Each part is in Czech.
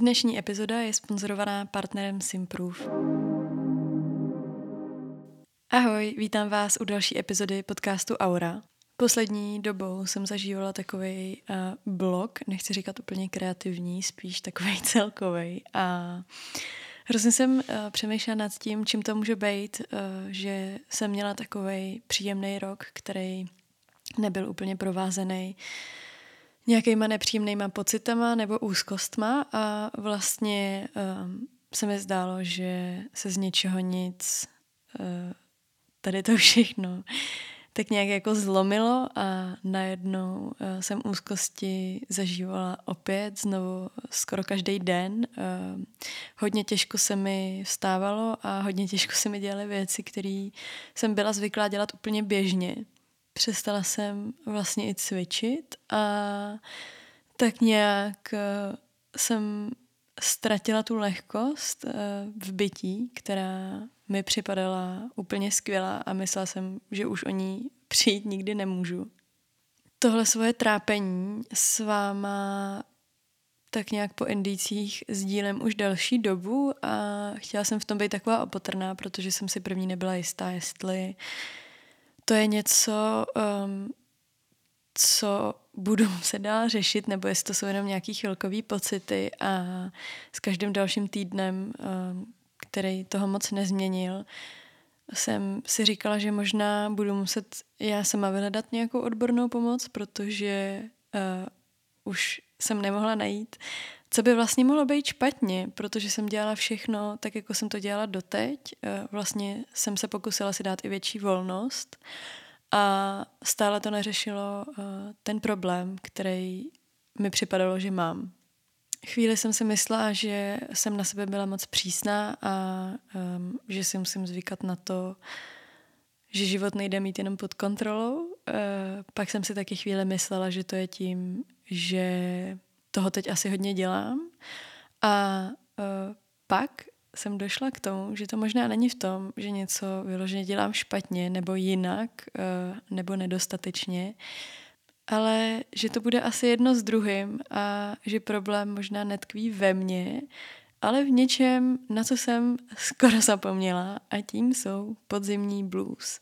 Dnešní epizoda je sponzorovaná partnerem Simproof. Ahoj, vítám vás u další epizody podcastu Aura. Poslední dobou jsem zažívala takový uh, blog, nechci říkat úplně kreativní, spíš takový celkový. A hrozně jsem uh, přemýšlela nad tím, čím to může být, uh, že jsem měla takový příjemný rok, který nebyl úplně provázený nějakýma nepříjemnýma pocitama nebo úzkostma a vlastně um, se mi zdálo, že se z ničeho nic uh, tady to všechno tak nějak jako zlomilo a najednou uh, jsem úzkosti zažívala opět znovu skoro každý den. Uh, hodně těžko se mi vstávalo a hodně těžko se mi dělaly věci, které jsem byla zvyklá dělat úplně běžně přestala jsem vlastně i cvičit a tak nějak eh, jsem ztratila tu lehkost eh, v bytí, která mi připadala úplně skvělá a myslela jsem, že už o ní přijít nikdy nemůžu. Tohle svoje trápení s váma tak nějak po indicích sdílem už další dobu a chtěla jsem v tom být taková opatrná, protože jsem si první nebyla jistá, jestli uh, to je něco, um, co budu se dál řešit, nebo jestli to jsou jenom nějaký chvilkový pocity a s každým dalším týdnem, um, který toho moc nezměnil, jsem si říkala, že možná budu muset já sama vyhledat nějakou odbornou pomoc, protože uh, už jsem nemohla najít, co by vlastně mohlo být špatně, protože jsem dělala všechno tak, jako jsem to dělala doteď. Eh, vlastně jsem se pokusila si dát i větší volnost a stále to neřešilo eh, ten problém, který mi připadalo, že mám. Chvíli jsem si myslela, že jsem na sebe byla moc přísná a um, že si musím zvykat na to, že život nejde mít jenom pod kontrolou. Uh, pak jsem si taky chvíli myslela, že to je tím, že toho teď asi hodně dělám. A uh, pak jsem došla k tomu, že to možná není v tom, že něco vyloženě dělám špatně nebo jinak uh, nebo nedostatečně, ale že to bude asi jedno s druhým a že problém možná netkví ve mně, ale v něčem, na co jsem skoro zapomněla a tím jsou podzimní blues.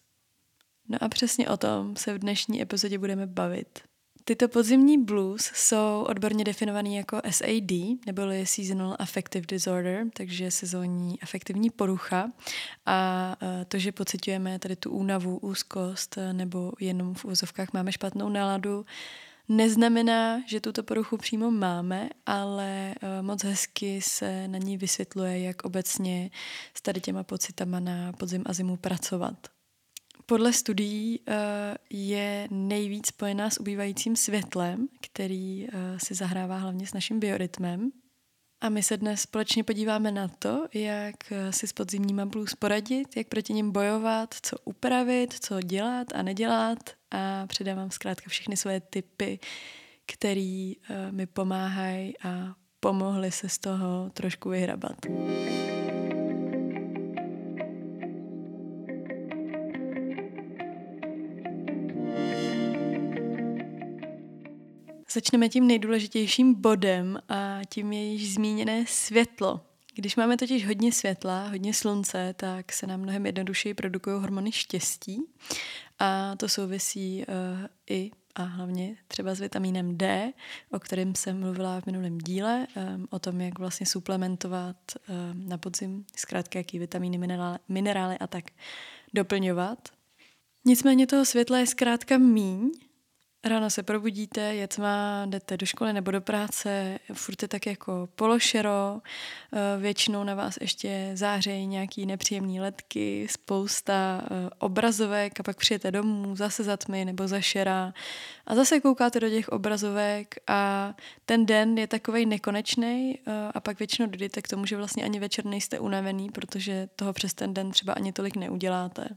No a přesně o tom se v dnešní epizodě budeme bavit. Tyto podzimní blues jsou odborně definovaný jako SAD, neboli Seasonal Affective Disorder, takže sezónní afektivní porucha. A e, to, že pocitujeme tady tu únavu, úzkost e, nebo jenom v úzovkách máme špatnou náladu, neznamená, že tuto poruchu přímo máme, ale e, moc hezky se na ní vysvětluje, jak obecně s tady těma pocitama na podzim a zimu pracovat. Podle studií uh, je nejvíc spojená s ubývajícím světlem, který uh, si zahrává hlavně s naším biorytmem. A my se dnes společně podíváme na to, jak eh, si s podzimníma blues poradit, jak proti ním bojovat, co upravit, co dělat a nedělat a předávám zkrátka všechny svoje tipy, které mi pomáhají a pomohly se z toho trošku vyhrabat. Začneme tím nejdůležitějším bodem a tím je již zmíněné světlo. Když máme totiž hodně světla, hodně slunce, tak se nám mnohem jednodušeji produkují hormony štěstí a to souvisí uh, i a hlavně třeba s vitamínem D, o kterém jsem mluvila v minulém díle, um, o tom, jak vlastně suplementovat um, na podzim, zkrátka jaký vitamíny, minerály, minerály a tak doplňovat. Nicméně toho světla je zkrátka míň Ráno se probudíte, je tma, jdete do školy nebo do práce, furt je tak jako pološero, eh, většinou na vás ještě zářejí nějaký nepříjemný letky, spousta eh, obrazovek a pak přijete domů zase za tmy nebo za šera a zase koukáte do těch obrazovek a ten den je takovej nekonečný eh, a pak většinou dojdete k tomu, že vlastně ani večer nejste unavený, protože toho přes ten den třeba ani tolik neuděláte.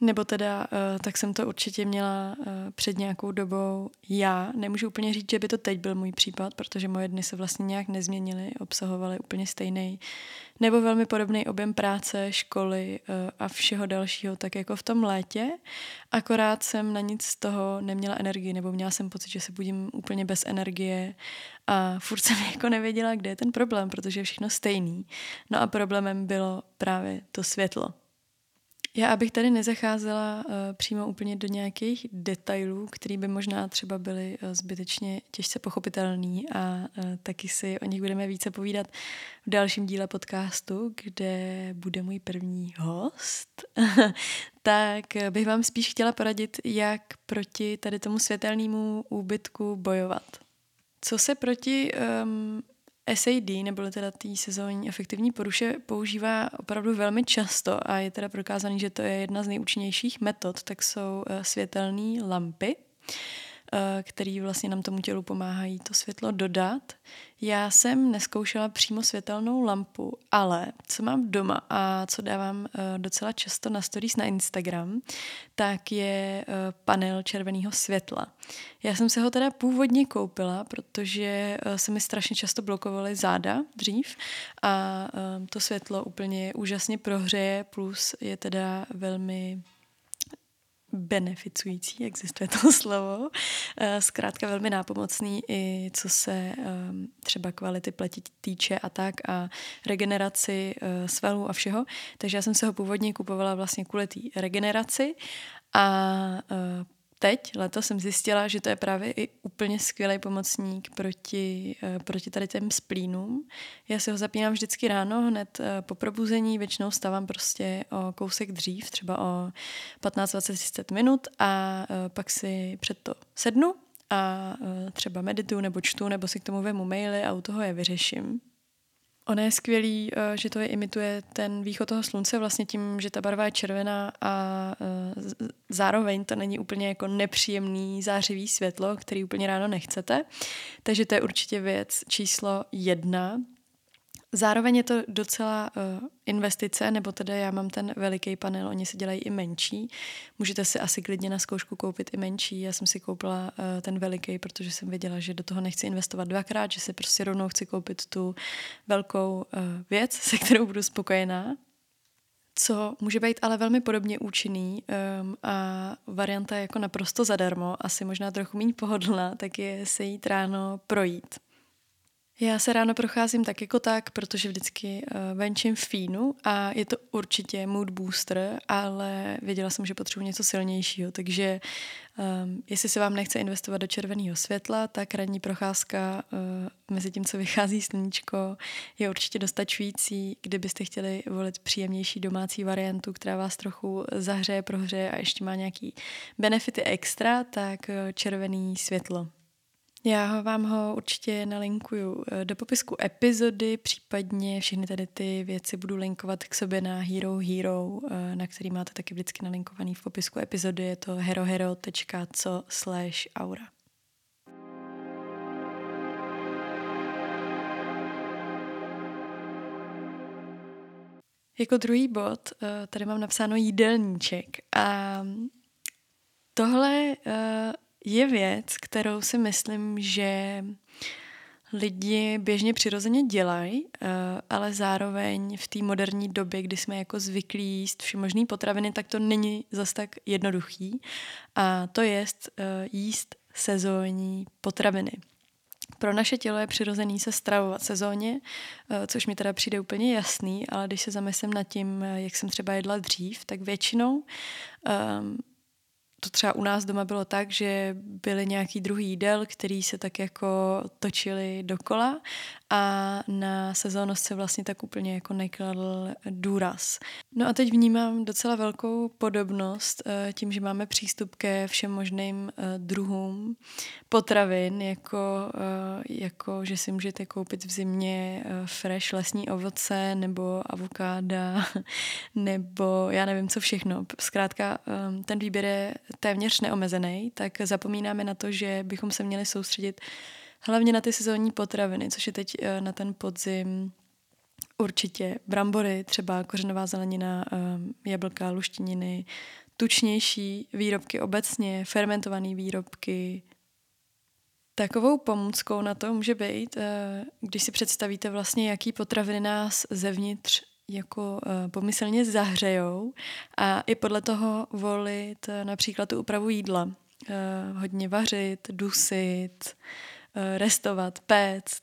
Nebo teda, uh, tak jsem to určitě měla uh, před nějakou dobou já. Nemůžu úplně říct, že by to teď byl můj případ, protože moje dny se vlastně nějak nezměnily, obsahovaly úplně stejný nebo velmi podobný objem práce, školy uh, a všeho dalšího, tak jako v tom létě. Akorát jsem na nic z toho neměla energii, nebo měla jsem pocit, že se budím úplně bez energie a furt jsem jako nevěděla, kde je ten problém, protože je všechno stejný. No a problémem bylo právě to světlo. Já, abych tady nezacházela uh, přímo úplně do nějakých detailů, které by možná třeba byly uh, zbytečně těžce pochopitelný a uh, taky si o nich budeme více povídat v dalším díle podcastu, kde bude můj první host, tak bych vám spíš chtěla poradit, jak proti tady tomu světelnému úbytku bojovat. Co se proti um, SAD, nebo teda té sezónní efektivní poruše, používá opravdu velmi často a je teda prokázaný, že to je jedna z nejúčinnějších metod, tak jsou uh, světelné lampy. Eh, který vlastně nám tomu tělu pomáhají to světlo dodat. Já jsem neskoušela přímo světelnou lampu, ale co mám doma a co dávám eh, docela často na stories na Instagram, tak je eh, panel červeného světla. Já jsem se ho teda původně koupila, protože se mi strašně často blokovaly záda dřív a to světlo úplně úžasně prohřeje, plus je teda velmi beneficující, existuje to slovo, eh, zkrátka velmi nápomocný i co se ehm, třeba kvality pleti týče a tak a regeneraci eh, svalů a všeho. Takže já jsem se ho původně kupovala vlastně kvůli té regeneraci a eh, teď, letos jsem zjistila, že to je právě i úplně skvělý pomocník proti, uh, proti tady těm splínům. Já si ho zapínám vždycky ráno, hned uh, po probuzení, většinou stavám prostě o kousek dřív, třeba o 15, 20, 30 minut a uh, pak si před to sednu a třeba medituju nebo čtu, nebo si k tomu vemu maily a u toho je vyřeším. Ono je skvělý, eh, že to je imituje ten východ toho slunce vlastně tím, že ta barva je červená a eh, zároveň to není úplně jako nepříjemný zářivý světlo, který úplně ráno nechcete. Takže to je určitě věc číslo jedna, Zároveň je to docela uh, investice, nebo teda já mám ten veliký panel, oni si dělají i menší. Můžete si asi klidně na zkoušku koupit i menší. Já jsem si koupila uh, ten veliký, protože jsem věděla, že do toho nechci investovat dvakrát, že si prostě rovnou chci koupit tu velkou uh, věc, se kterou budu spokojená. Co může být ale velmi podobně účinný um, a varianta jako naprosto zadarmo, asi možná trochu méně pohodlná, tak je se jít ráno projít. Já se ráno procházím tak jako tak, protože vždycky uh, venčím fínu a je to určitě mood booster, ale věděla jsem, že potřebuji něco silnějšího, takže um, jestli se vám nechce investovat do červeného světla, tak ranní procházka uh, mezi tím, co vychází sluníčko, je určitě dostačující. Kdybyste chtěli volit příjemnější domácí variantu, která vás trochu zahřeje, prohřeje a ještě má nějaký benefity extra, tak uh, červený světlo. Já ho vám ho určitě nalinkuju eh, do popisku epizody, případně všechny tady ty věci budu linkovat k sobě na Hero Hero, eh, na který máte taky vždycky nalinkovaný v popisku epizody, je to herohero.co slash aura. Jako druhý bod eh, tady mám napsáno jídelníček a tohle je věc, kterou si myslím, že lidi běžně přirozeně dělají, eh, ale zároveň v té moderní době, kdy jsme jako zvyklí jíst všemožný potraviny, tak to není zas tak jednoduchý. A to je eh, jíst sezónní potraviny. Pro naše tělo je přirozený se stravovat sezóně, eh, což mi teda přijde úplně jasný, ale když se zamyslím nad tím, jak jsem třeba jedla dřív, tak většinou um, to třeba u nás doma bylo tak, že byly nějaký druhý jídel, který se tak jako točili dokola a na sezónnost se vlastně tak úplně jako nekladl důraz. No a teď vnímám docela velkou podobnost eh, tím, že máme přístup ke všem možným eh, druhům potravin, jako, eh, jako že si můžete koupit v zimě fresh lesní ovoce nebo avokáda nebo já nevím co všechno. Zkrátka ten výběr je téměř neomezený, tak zapomínáme na to, že bychom se měli soustředit hlavně na ty sezónní potraviny, což je teď eh, na ten podzim určitě brambory, třeba kořenová zelenina, eh, jablka, luštěniny, tučnější výrobky obecně, fermentované výrobky. Takovou pomůckou na to může být, eh, když si představíte vlastně, jaký potraviny nás zevnitř jako pomyslně zahřejou a i podle toho volit například tu úpravu jídla. Hodně vařit, dusit, restovat, péct.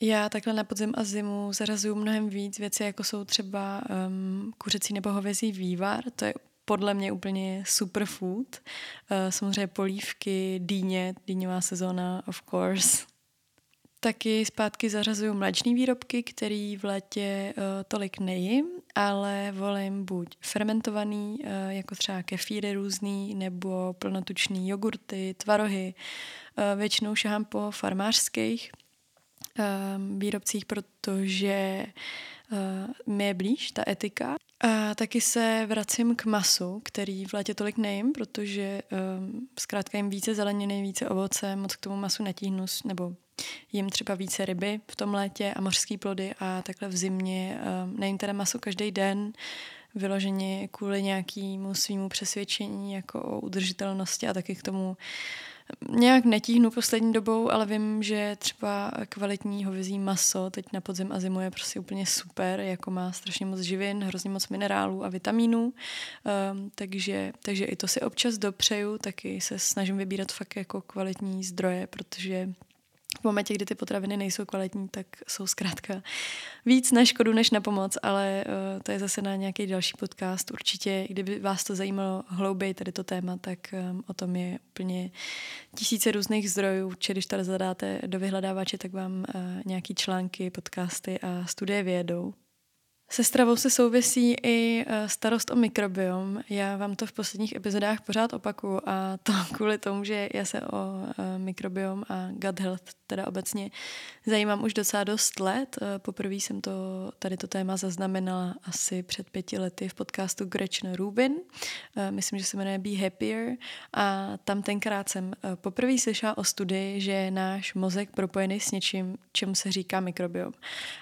Já takhle na podzim a zimu zarazuju mnohem víc věci, jako jsou třeba um, kuřecí nebo hovězí vývar. To je podle mě úplně superfood. Uh, samozřejmě polívky, dýně, dýňová sezóna, of course. Taky zpátky zařazuju mléčné výrobky, který v létě uh, tolik nejím, ale volím buď fermentovaný, uh, jako třeba kefíry různý, nebo plnotučný jogurty, tvarohy. Uh, většinou šahám po farmářských uh, výrobcích, protože uh, mi je blíž ta etika. A taky se vracím k masu, který v létě tolik nejím, protože um, zkrátka jim více zeleniny, více ovoce, moc k tomu masu netíhnu, nebo jim třeba více ryby v tom létě a mořské plody a takhle v zimě um, nejím teda maso každý den, vyloženě kvůli nějakému svýmu přesvědčení jako o udržitelnosti a taky k tomu nějak netíhnu poslední dobou, ale vím, že třeba kvalitní hovězí maso teď na podzim a zimu je prostě úplně super, jako má strašně moc živin, hrozně moc minerálů a vitamínů, um, takže, takže i to si občas dopřeju, taky se snažím vybírat fakt jako kvalitní zdroje, protože v momentě, kdy ty potraviny nejsou kvalitní, tak jsou zkrátka víc na škodu než na pomoc, ale uh, to je zase na nějaký další podcast. Určitě, kdyby vás to zajímalo hlouběji tady to téma, tak um, o tom je úplně tisíce různých zdrojů. Či když tady zadáte do vyhledávače, tak vám uh, nějaký články, podcasty a studie vědou. Se stravou se souvisí i eh, starost o mikrobiom. Já vám to v posledních epizodách pořád opakuju a to kvůli tomu, že já se o mikrobiom a gut health teda obecně zajímám už docela dost let. Eh, poprvé jsem to, tady to téma zaznamenala asi před pěti lety v podcastu Gretchen Rubin. Myslím, že se jmenuje Be Happier a tam tenkrát jsem poprvé slyšela o studii, že je náš mozek propojený s něčím, čemu se říká mikrobiom.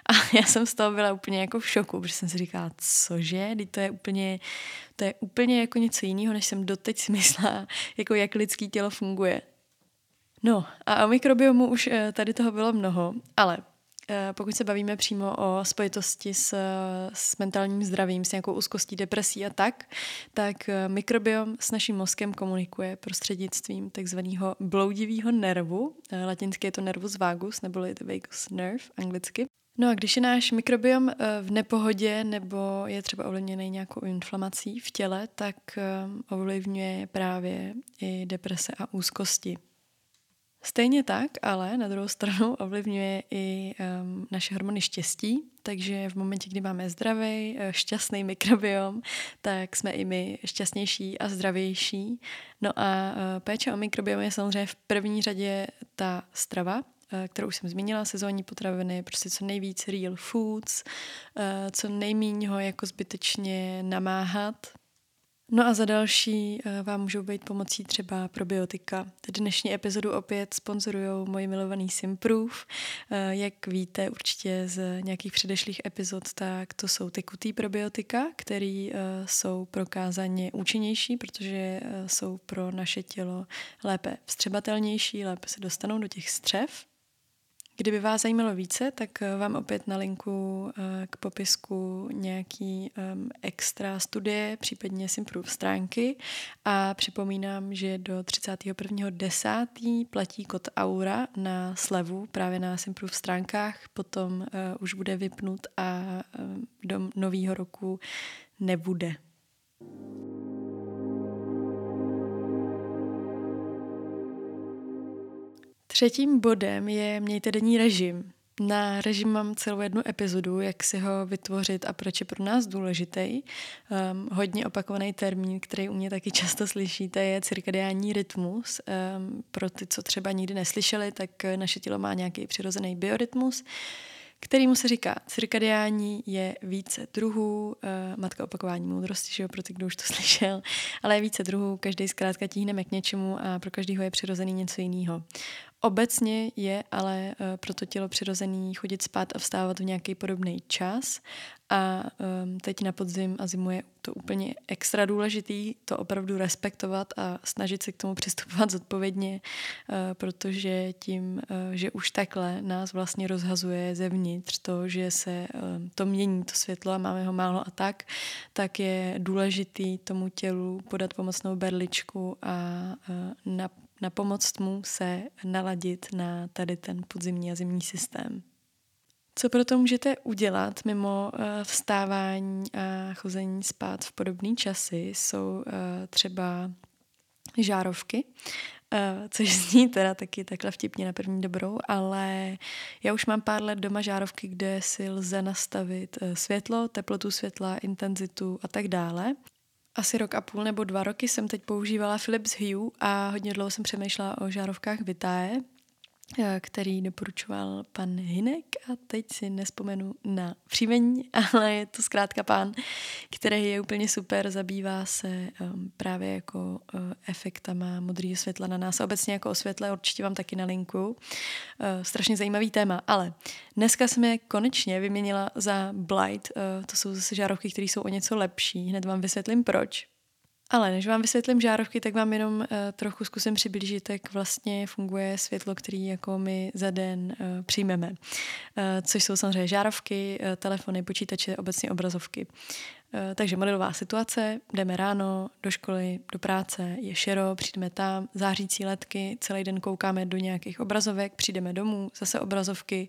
A já jsem z toho byla úplně jako v šoku, protože jsem si říkala, cože, teď to je úplně, to je úplně jako něco jiného, než jsem doteď si myslela, jako jak lidský tělo funguje. No a o mikrobiomu už eh, tady toho bylo mnoho, ale eh, pokud se bavíme přímo o spojitosti s, s mentálním zdravím, s nějakou úzkostí, depresí a tak, tak eh, mikrobiom s naším mozkem komunikuje prostřednictvím takzvaného bloudivého nervu. Latinsky je to nervus vagus, neboli the vagus nerve anglicky. No a když je náš mikrobiom v nepohodě nebo je třeba ovlivněný nějakou inflamací v těle, tak ovlivňuje právě i deprese a úzkosti. Stejně tak, ale na druhou stranu ovlivňuje i um, naše hormony štěstí, takže v momentě, kdy máme zdravý, eh, šťastný mikrobiom, tak jsme i my šťastnější a zdravější. No a uh, péče o mikrobiom je samozřejmě v první řadě ta strava, Eh, kterou už jsem zmínila, sezónní potraviny, prostě co nejvíc real foods, eh, co nejméně ho jako zbytečně namáhat. No a za další eh, vám můžou být pomocí třeba probiotika. Dnešní epizodu opět sponzorují moji milovaný Simproof. Jak víte určitě z nějakých předešlých epizod, tak to jsou tekutý probiotika, které jsou prokázaně účinnější, protože jsou pro naše tělo lépe vstřebatelnější, lépe se dostanou do těch střev. Kdyby vás zajímalo více, tak eh, vám opět na linku eh, k popisku nějaký extra studie, případně Simproof stránky a připomínám, že do 31.10. platí kód Aura na slevu právě na Simproof stránkách, potom uh, už bude vypnut a do nového roku nebude. Třetím bodem je mějte denní režim. Na režim mám celou jednu epizodu, jak si ho vytvořit a proč je pro nás důležitý. Um, hodně opakovaný termín, který u mě taky často slyšíte, je cirkadiální rytmus. Um, pro ty, co třeba nikdy neslyšeli, tak naše tělo má nějaký přirozený biorytmus, kterýmu se říká cirkadiální, je více druhů, uh, matka opakování moudrosti, že jo, pro ty, kdo už to slyšel, ale je více druhů, každý zkrátka tíhneme k něčemu a pro každého je přirozený něco jiného. Obecně je ale uh, pro to tělo přirozený chodit spát a vstávat v nějaký podobný čas. A um, teď na podzim a zimu je to úplně extra důležitý to opravdu respektovat a snažit se k tomu přistupovat zodpovědně, uh, protože tím, uh, že už takhle nás vlastně rozhazuje zevnitř to, že se uh, to mění, to světlo a máme ho málo a tak, tak je důležitý tomu tělu podat pomocnou berličku a na pomoc mu se naladit na tady ten podzimní a zimní systém. Co proto můžete udělat mimo eh, vstávání a chození spát v podobné časy, jsou eh, třeba žárovky, eh, což zní teda taky takhle vtipně na první dobrou, ale já už mám pár let doma žárovky, kde si lze nastavit světlo, teplotu světla, intenzitu a tak dále. Asi rok a půl nebo dva roky jsem teď používala Philips Hue a hodně dlouho jsem přemýšlela o žárovkách Vitae, který doporučoval pan Hinek a teď si nespomenu na příjmení, ale je to zkrátka pán, který je úplně super, zabývá se um, právě jako uh, efektama modrého světla na nás. Obecně jako o světle určitě vám taky na linku. Uh, strašně zajímavý téma, ale dneska jsem je konečně vyměnila za Blight. To jsou zase žárovky, které jsou o něco lepší. Hned vám vysvětlím proč. Ale než vám vysvětlím žárovky, tak vám jenom uh, trochu zkusím přiblížit, jak vlastně funguje světlo, který jako my za den uh, přijmeme. Uh, což jsou samozřejmě žárovky, uh, telefony, počítače, obecně obrazovky. Uh, takže modelová situace, jdeme ráno do školy, do práce, je šero, přijdeme tam, zářící letky, celý den koukáme do nějakých obrazovek, přijdeme domů, zase obrazovky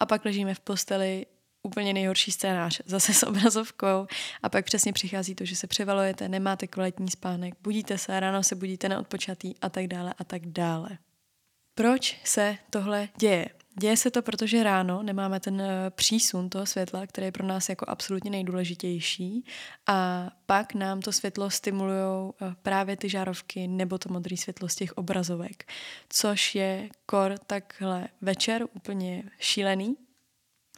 a pak ležíme v posteli, úplně nejhorší scénář, zase s obrazovkou a pak přesně přichází to, že se převalujete, nemáte kvalitní spánek, budíte se, ráno se budíte neodpočatý a tak dále a tak dále. Proč se tohle děje? Děje se to, protože ráno nemáme ten eh, přísun toho světla, který je pro nás jako absolutně nejdůležitější a pak nám to světlo stimulují eh, právě ty žárovky nebo to modré světlo z těch obrazovek, což je kor takhle večer úplně šílený,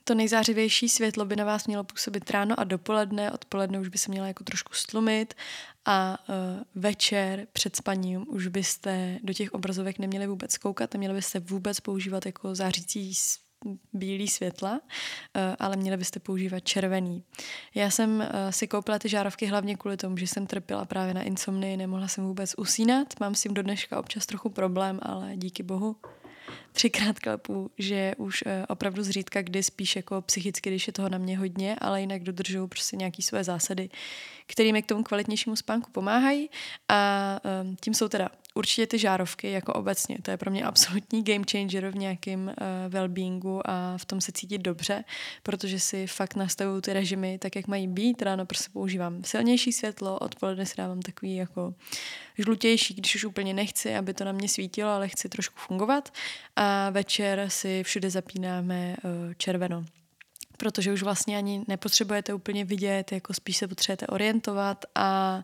to nejzářivější světlo by na vás mělo působit ráno a dopoledne, odpoledne už by se měla jako trošku stlumit a uh, večer před spaním už byste do těch obrazovek neměli vůbec koukat, neměli byste vůbec používat jako zářící bílý světla, uh, ale měli byste používat červený. Já jsem uh, si koupila ty žárovky hlavně kvůli tomu, že jsem trpěla právě na insomnii, nemohla jsem vůbec usínat, mám s tím do dneška občas trochu problém, ale díky bohu třikrát klepu, že už uh, opravdu zřídka kdy spíš jako psychicky, když je toho na mě hodně, ale jinak dodržuju prostě nějaké své zásady, které mi k tomu kvalitnějšímu spánku pomáhají. A um, tím jsou teda určitě ty žárovky jako obecně. To je pro mě absolutní game changer v nějakém uh, well-beingu a v tom se cítit dobře, protože si fakt nastavuju ty režimy tak, jak mají být. Ráno prostě používám silnější světlo, odpoledne si dávám takový jako žlutější, když už úplně nechci, aby to na mě svítilo, ale chci trošku fungovat. A večer si všude zapínáme uh, červeno protože už vlastně ani nepotřebujete úplně vidět, jako spíš se potřebujete orientovat. A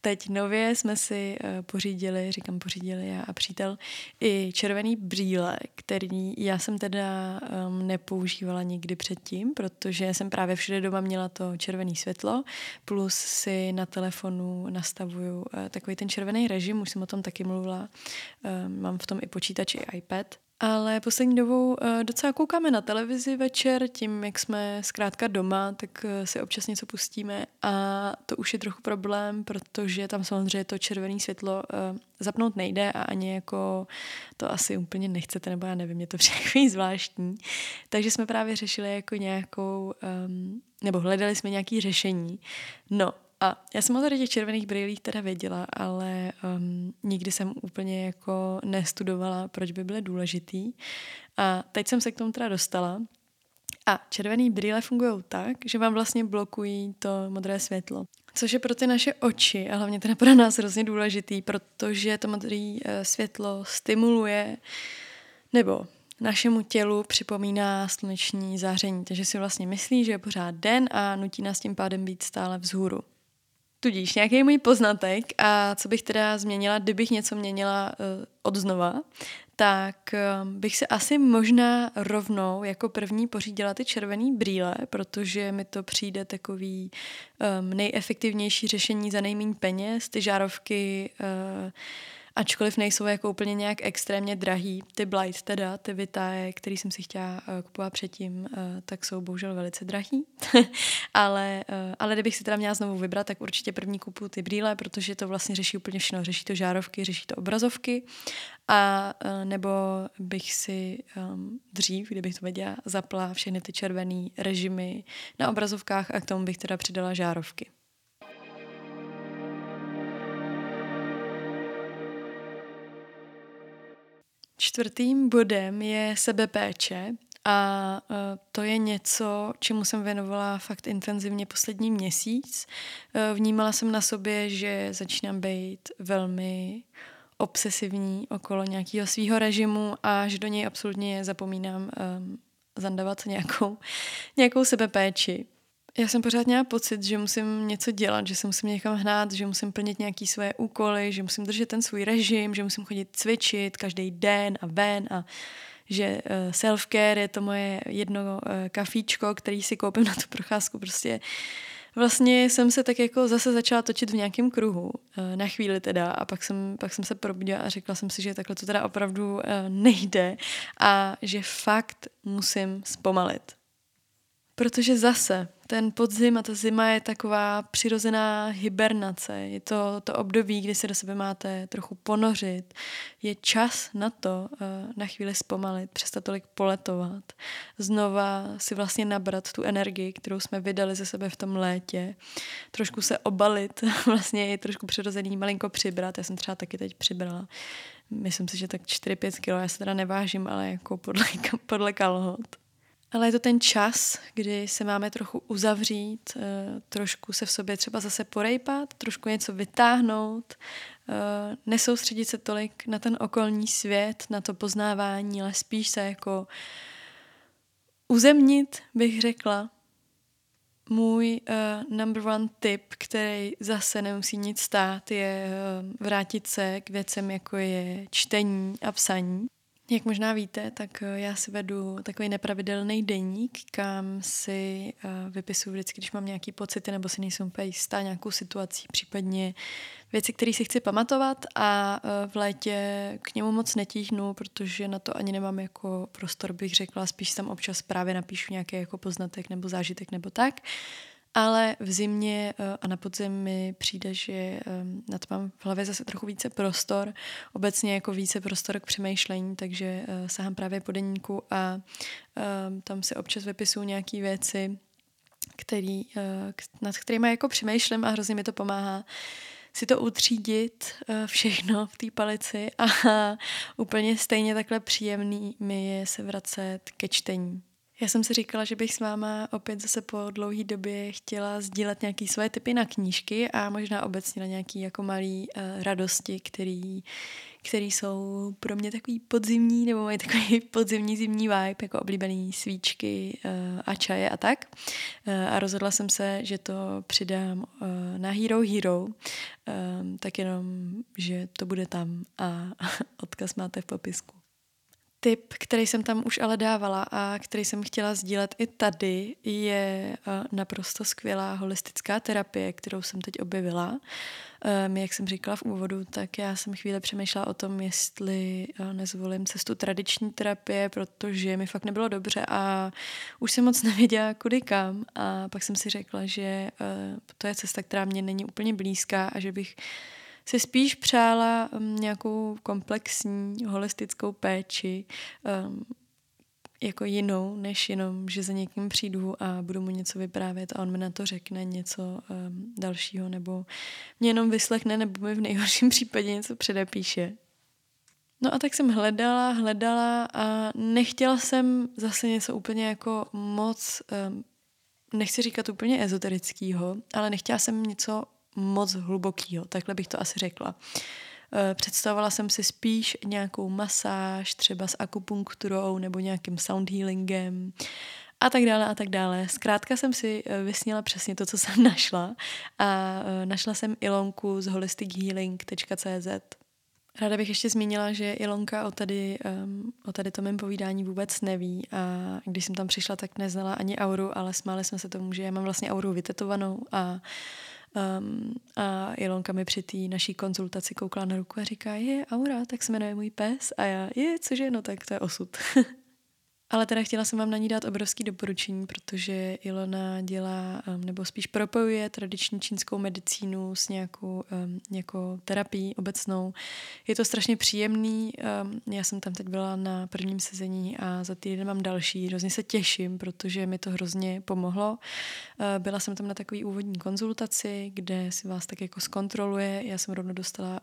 teď nově jsme si uh, pořídili, říkám pořídili já a přítel, i červený brýle, který já jsem teda um, nepoužívala nikdy předtím, protože jsem právě všude doma měla to červené světlo, plus si na telefonu nastavuju uh, takový ten červený režim, už jsem o tom taky mluvila, uh, mám v tom i počítač, i iPad, ale poslední dobou uh, docela koukáme na televizi večer, tím, jak jsme zkrátka doma, tak uh, si občas něco pustíme a to už je trochu problém, protože tam samozřejmě to červené světlo uh, zapnout nejde a ani jako to asi úplně nechcete, nebo já nevím, je to všechny zvláštní. Takže jsme právě řešili jako nějakou, um, nebo hledali jsme nějaké řešení. No, a já jsem o tady těch červených brýlích teda věděla, ale um, nikdy jsem úplně jako nestudovala, proč by byly důležitý. A teď jsem se k tomu teda dostala. A červený brýle fungují tak, že vám vlastně blokují to modré světlo. Což je pro ty naše oči a hlavně teda pro nás hrozně důležitý, protože to modré uh, světlo stimuluje nebo našemu tělu připomíná sluneční záření, takže si vlastně myslí, že je pořád den a nutí nás tím pádem být stále vzhůru. Tudíž nějaký můj poznatek a co bych teda změnila, kdybych něco měnila uh, od znova, tak um, bych se asi možná rovnou jako první pořídila ty červený brýle, protože mi to přijde takový um, nejefektivnější řešení za nejméně peněz. Ty žárovky uh, ačkoliv nejsou jako úplně nějak extrémně drahý. Ty Blight teda, ty Vitae, který jsem si chtěla uh, kupovat předtím, uh, tak jsou bohužel velice drahý. ale, uh, ale kdybych si teda měla znovu vybrat, tak určitě první kupu ty brýle, protože to vlastně řeší úplně všechno. Řeší to žárovky, řeší to obrazovky a nebo bych si um, dřív, kdybych to věděla, zapla všechny ty červené režimy na obrazovkách a k tomu bych teda přidala žárovky. Čtvrtým bodem je sebepéče a e, to je něco, čemu jsem věnovala fakt intenzivně poslední měsíc. E, vnímala jsem na sobě, že začínám být velmi obsesivní okolo nějakého svého režimu a že do něj absolutně zapomínám um, zandavat nějakou, nějakou sebepéči. Já jsem pořád měla pocit, že musím něco dělat, že se musím někam hnát, že musím plnit nějaké svoje úkoly, že musím držet ten svůj režim, že musím chodit cvičit každý den a ven a že uh, self-care je to moje jedno uh, kafíčko, který si koupím na tu procházku. Prostě vlastně jsem se tak jako zase začala točit v nějakém kruhu, uh, na chvíli teda a pak jsem, pak jsem se probudila a řekla jsem si, že takhle to teda opravdu nejde a že fakt musím zpomalit. Protože zase ten podzim a ta zima je taková přirozená hibernace. Je to to období, kdy se do sebe máte trochu ponořit. Je čas na to uh, na chvíli zpomalit, přestat tolik poletovat. Znova si vlastně nabrat tu energii, kterou jsme vydali ze sebe v tom létě. Trošku se obalit, vlastně je trošku přirozený, malinko přibrat. Já jsem třeba taky teď přibrala. Myslím si, že tak 4-5 kilo. Já se teda nevážím, ale jako podle, podle kalhot. Ale je to ten čas, kdy se máme trochu uzavřít, eh, trošku se v sobě třeba zase porejpat, trošku něco vytáhnout, eh, nesoustředit se tolik na ten okolní svět, na to poznávání, ale spíš se jako uzemnit, bych řekla. Můj uh, number one tip, který zase nemusí nic stát, je uh, vrátit se k věcem, jako je čtení a psaní. Jak možná víte, tak eh, já si vedu takový nepravidelný deník, kam si uh, vypisuju vždycky, když mám nějaký pocity nebo si nejsem úplně jistá nějakou situací, případně věci, které si chci pamatovat a uh, v létě k němu moc netíhnu, protože na to ani nemám jako prostor, bych řekla, spíš tam občas právě napíšu nějaký jako poznatek nebo zážitek nebo tak. Ale v zimě eh, a na podzim mi přijde, že eh, na to mám v hlavě zase trochu více prostor, obecně jako více prostor k přemýšlení, takže eh, sahám právě po deníku a tam si občas vypisuju nějaké věci, který, nad kterými jako přemýšlím a hrozně mi to pomáhá si to utřídit všechno v té palici a úplně stejně takhle příjemný mi je se vracet ke čtení. Já jsem si říkala, že bych s váma opět zase po dlouhé době chtěla sdílet nějaké svoje typy na knížky a možná obecně na nějaké jako malé uh, radosti, který, který jsou pro mě takový podzimní nebo mají takový podzimní zimní vibe, jako oblíbený svíčky uh, a čaje a tak. Uh, a rozhodla jsem se, že to přidám uh, na Hero Hero, uh, tak jenom, že to bude tam a odkaz máte v popisku. Tip, který jsem tam už ale dávala a který jsem chtěla sdílet i tady, je eh, naprosto skvělá holistická terapie, kterou jsem teď objevila. Um, jak jsem říkala v úvodu, tak já jsem chvíli přemýšlela o tom, jestli uh, nezvolím cestu tradiční terapie, protože mi fakt nebylo dobře a už jsem moc nevěděla, kudy kam. A pak jsem si řekla, že uh, to je cesta, která mě není úplně blízká a že bych si spíš přála um, nějakou komplexní holistickou péči, um, jako jinou, než jenom, že za někým přijdu a budu mu něco vyprávět a on mi na to řekne něco um, dalšího, nebo mě jenom vyslechne, nebo mi v nejhorším případě něco předepíše. No a tak jsem hledala, hledala a nechtěla jsem zase něco úplně jako moc, um, nechci říkat úplně ezoterického, ale nechtěla jsem něco moc hlubokýho, takhle bych to asi řekla. Eh, představovala jsem si spíš nějakou masáž, třeba s akupunkturou nebo nějakým sound healingem a tak dále a tak dále. Zkrátka jsem si eh, vysněla přesně to, co jsem našla a eh, našla jsem Ilonku z holistichealing.cz. Ráda bych ještě zmínila, že Ilonka o tady, um, o tady tom mém povídání vůbec neví a když jsem tam přišla, tak neznala ani auru, ale smáli jsme se tomu, že já mám vlastně auru vytetovanou a Um, a Ilonka mi při té naší konzultaci koukla na ruku a říká, je Aura, tak se jmenuje můj pes. A já, je, cože, no tak to je osud. Ale teda chtěla jsem vám na ní dát obrovský doporučení, protože Ilona dělá, nebo spíš propojuje tradiční čínskou medicínu s nějakou jako terapií obecnou. Je to strašně příjemný. Já jsem tam teď byla na prvním sezení a za týden mám další. Hrozně se těším, protože mi to hrozně pomohlo. Uh, byla jsem tam na takový úvodní konzultaci, kde si vás tak jako zkontroluje. Já jsem rovnou dostala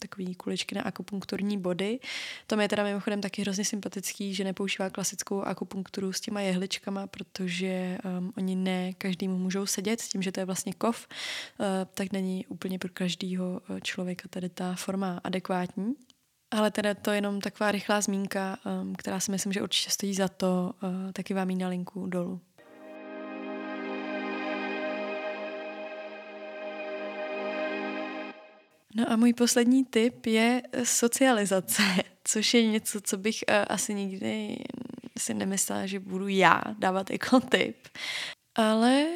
takový kuličky na akupunkturní body. To mi je teda mimochodem taky hrozně sympatický, že nepoužívá klasickou klasickou akupunkturu s těma jehličkama, protože um, oni ne každému můžou sedět s tím, že to je vlastně kov, uh, tak není úplně pro každého uh, člověka tady ta forma adekvátní. Ale teda to je jenom taková rychlá zmínka, um, která si myslím, že určitě stojí za to, uh, taky vám jí na linku dolů. No a můj poslední tip je socializace, což je něco, co bych uh, asi nikdy si nemyslela, že budu já dávat jako tip. Ale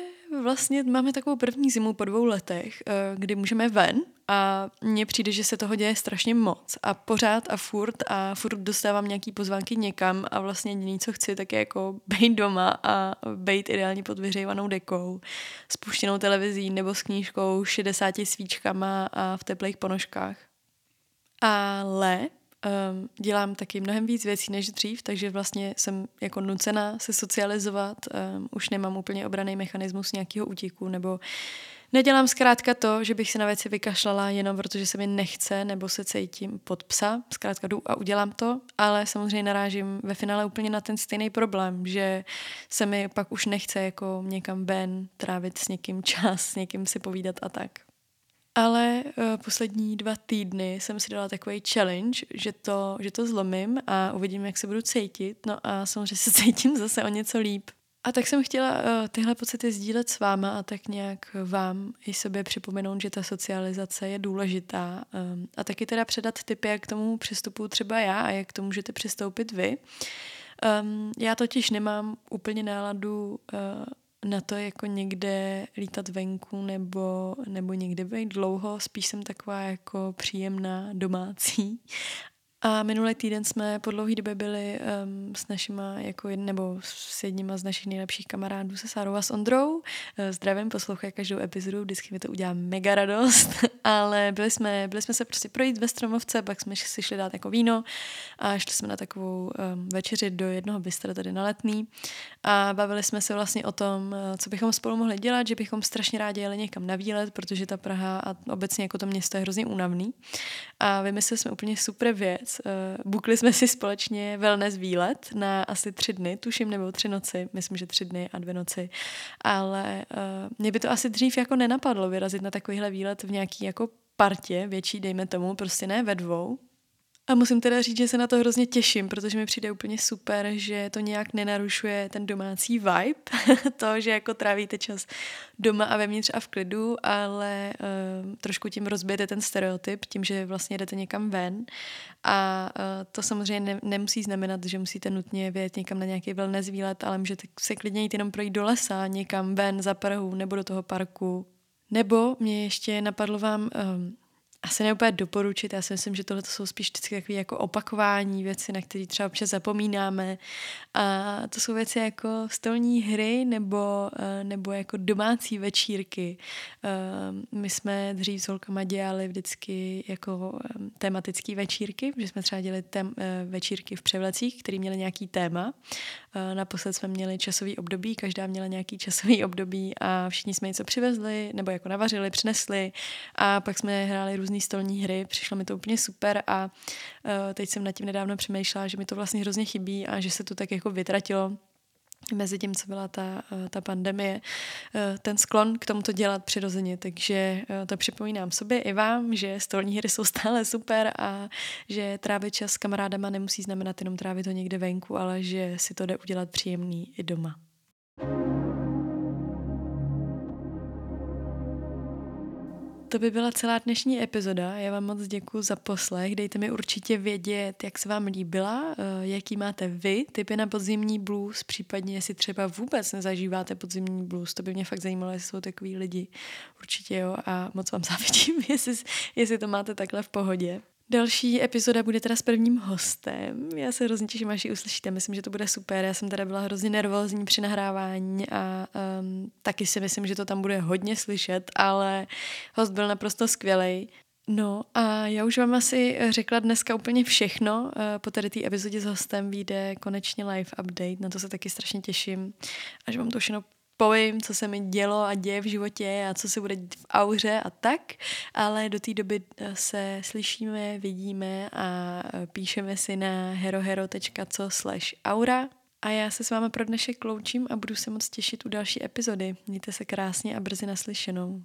vlastně máme takovou první zimu po dvou letech, eh, kdy můžeme ven a mně přijde, že se toho děje strašně moc a pořád a furt a furt dostávám nějaký pozvánky někam a vlastně jediný, co chci, tak je jako být doma a být ideálně pod vyřejvanou dekou, spuštěnou televizí nebo s knížkou, 60 svíčkama a v teplých ponožkách. Ale um, dělám taky mnohem víc věcí než dřív, takže vlastně jsem jako nucena se socializovat, um, už nemám úplně obraný mechanismus nějakého útěku, nebo nedělám zkrátka to, že bych se na věci vykašlala jenom protože se mi nechce, nebo se cítím pod psa, zkrátka jdu a udělám to, ale samozřejmě narážím ve finále úplně na ten stejný problém, že se mi pak už nechce jako někam ven trávit s někým čas, s někým si povídat a tak. Ale uh, poslední dva týdny jsem si dala takový challenge, že to, že to zlomím a uvidím, jak se budu cítit. No a samozřejmě se cítím zase o něco líp. A tak jsem chtěla uh, tyhle pocity sdílet s váma a tak nějak vám i sobě připomenout, že ta socializace je důležitá. Um, a taky teda předat tipy, jak k tomu přistupuji třeba já a jak tomu můžete přistoupit vy. Um, já totiž nemám úplně náladu uh, na to jako někde lítat venku nebo, nebo někde být dlouho, spíš jsem taková jako příjemná domácí a minulý týden jsme po dlouhé době byli um, s našima, jako nebo s jedníma z našich nejlepších kamarádů se Sárou a s Ondrou. Uh, zdravím, poslouchej každou epizodu, vždycky mi to udělá mega radost, ale byli jsme, byli jsme se prostě projít ve Stromovce, pak jsme si šli dát jako víno a šli jsme na takovou um, večeři do jednoho bystra tady na letný. A bavili jsme se vlastně o tom, uh, co bychom spolu mohli dělat, že bychom strašně rádi jeli někam na výlet, protože ta Praha a obecně jako to město je hrozně únavný. A vymysleli jsme úplně super věc, Uh, bukli jsme si společně wellness výlet na asi tři dny, tuším, nebo tři noci, myslím, že tři dny a dvě noci. Ale uh, mě by to asi dřív jako nenapadlo vyrazit na takovýhle výlet v nějaký jako partě větší, dejme tomu, prostě ne ve dvou, a musím teda říct, že se na to hrozně těším, protože mi přijde úplně super, že to nějak nenarušuje ten domácí vibe, to, že jako trávíte čas doma a vevnitř a v klidu, ale uh, trošku tím rozbijete ten stereotyp, tím, že vlastně jdete někam ven a uh, to samozřejmě ne, nemusí znamenat, že musíte nutně vyjet někam na nějaký wellness výlet, ale můžete se klidně jít jenom projít do lesa, někam ven za Prahu nebo do toho parku. Nebo mě ještě napadlo vám um, asi neúplně doporučit. Já si myslím, že tohle jsou spíš vždycky takové jako opakování věci, na které třeba občas zapomínáme. A to jsou věci jako stolní hry nebo, eh, nebo jako domácí večírky. Eh, my jsme dřív s holkama dělali vždycky jako eh, tematické večírky, že jsme třeba dělali tém, večírky v převlecích, které měly nějaký téma. Naposled jsme měli časový období, každá měla nějaký časový období a všichni jsme něco přivezli nebo jako navařili, přinesli a pak jsme hráli různé stolní hry. Přišlo mi to úplně super a uh, teď jsem nad tím nedávno přemýšlela, že mi to vlastně hrozně chybí a že se to tak jako vytratilo mezi tím, co byla ta, uh, ta pandemie, uh, ten sklon k tomuto dělat přirozeně, takže to připomínám sobě i vám, že stolní hry jsou stále super a že trávit čas s kamarádama nemusí znamenat jenom trávit ho někde venku, ale že si to jde udělat příjemný i doma. To by byla celá dnešní epizoda. Já vám moc děkuji za poslech. Dejte mi určitě vědět, jak se vám líbila, eh, jaký máte vy typy na podzimní blues, případně jestli třeba vůbec nezažíváte podzimní blues. To by mě fakt zajímalo, jestli jsou takový lidi. Určitě jo a moc vám závidím, jestli, jestli to máte takhle v pohodě. Další epizoda bude teda s prvním hostem. Já se hrozně těším, až ji uslyšíte. Myslím, že to bude super. Já jsem teda byla hrozně nervózní při nahrávání a um, taky si myslím, že to tam bude hodně slyšet, ale host byl naprosto skvělý. No a já už vám asi řekla dneska úplně všechno. Eh, po tady té epizodě s hostem vyjde konečně live update, na to se taky strašně těším. Až vám to všechno povím, co se mi dělo a děje v životě a co se bude dít v auře a tak, ale do té doby eh, se slyšíme, vidíme a eh, píšeme si na herohero.co slash aura a já se s vámi pro dnešek loučím a budu se moc těšit u další epizody. Mějte se krásně a brzy naslyšenou.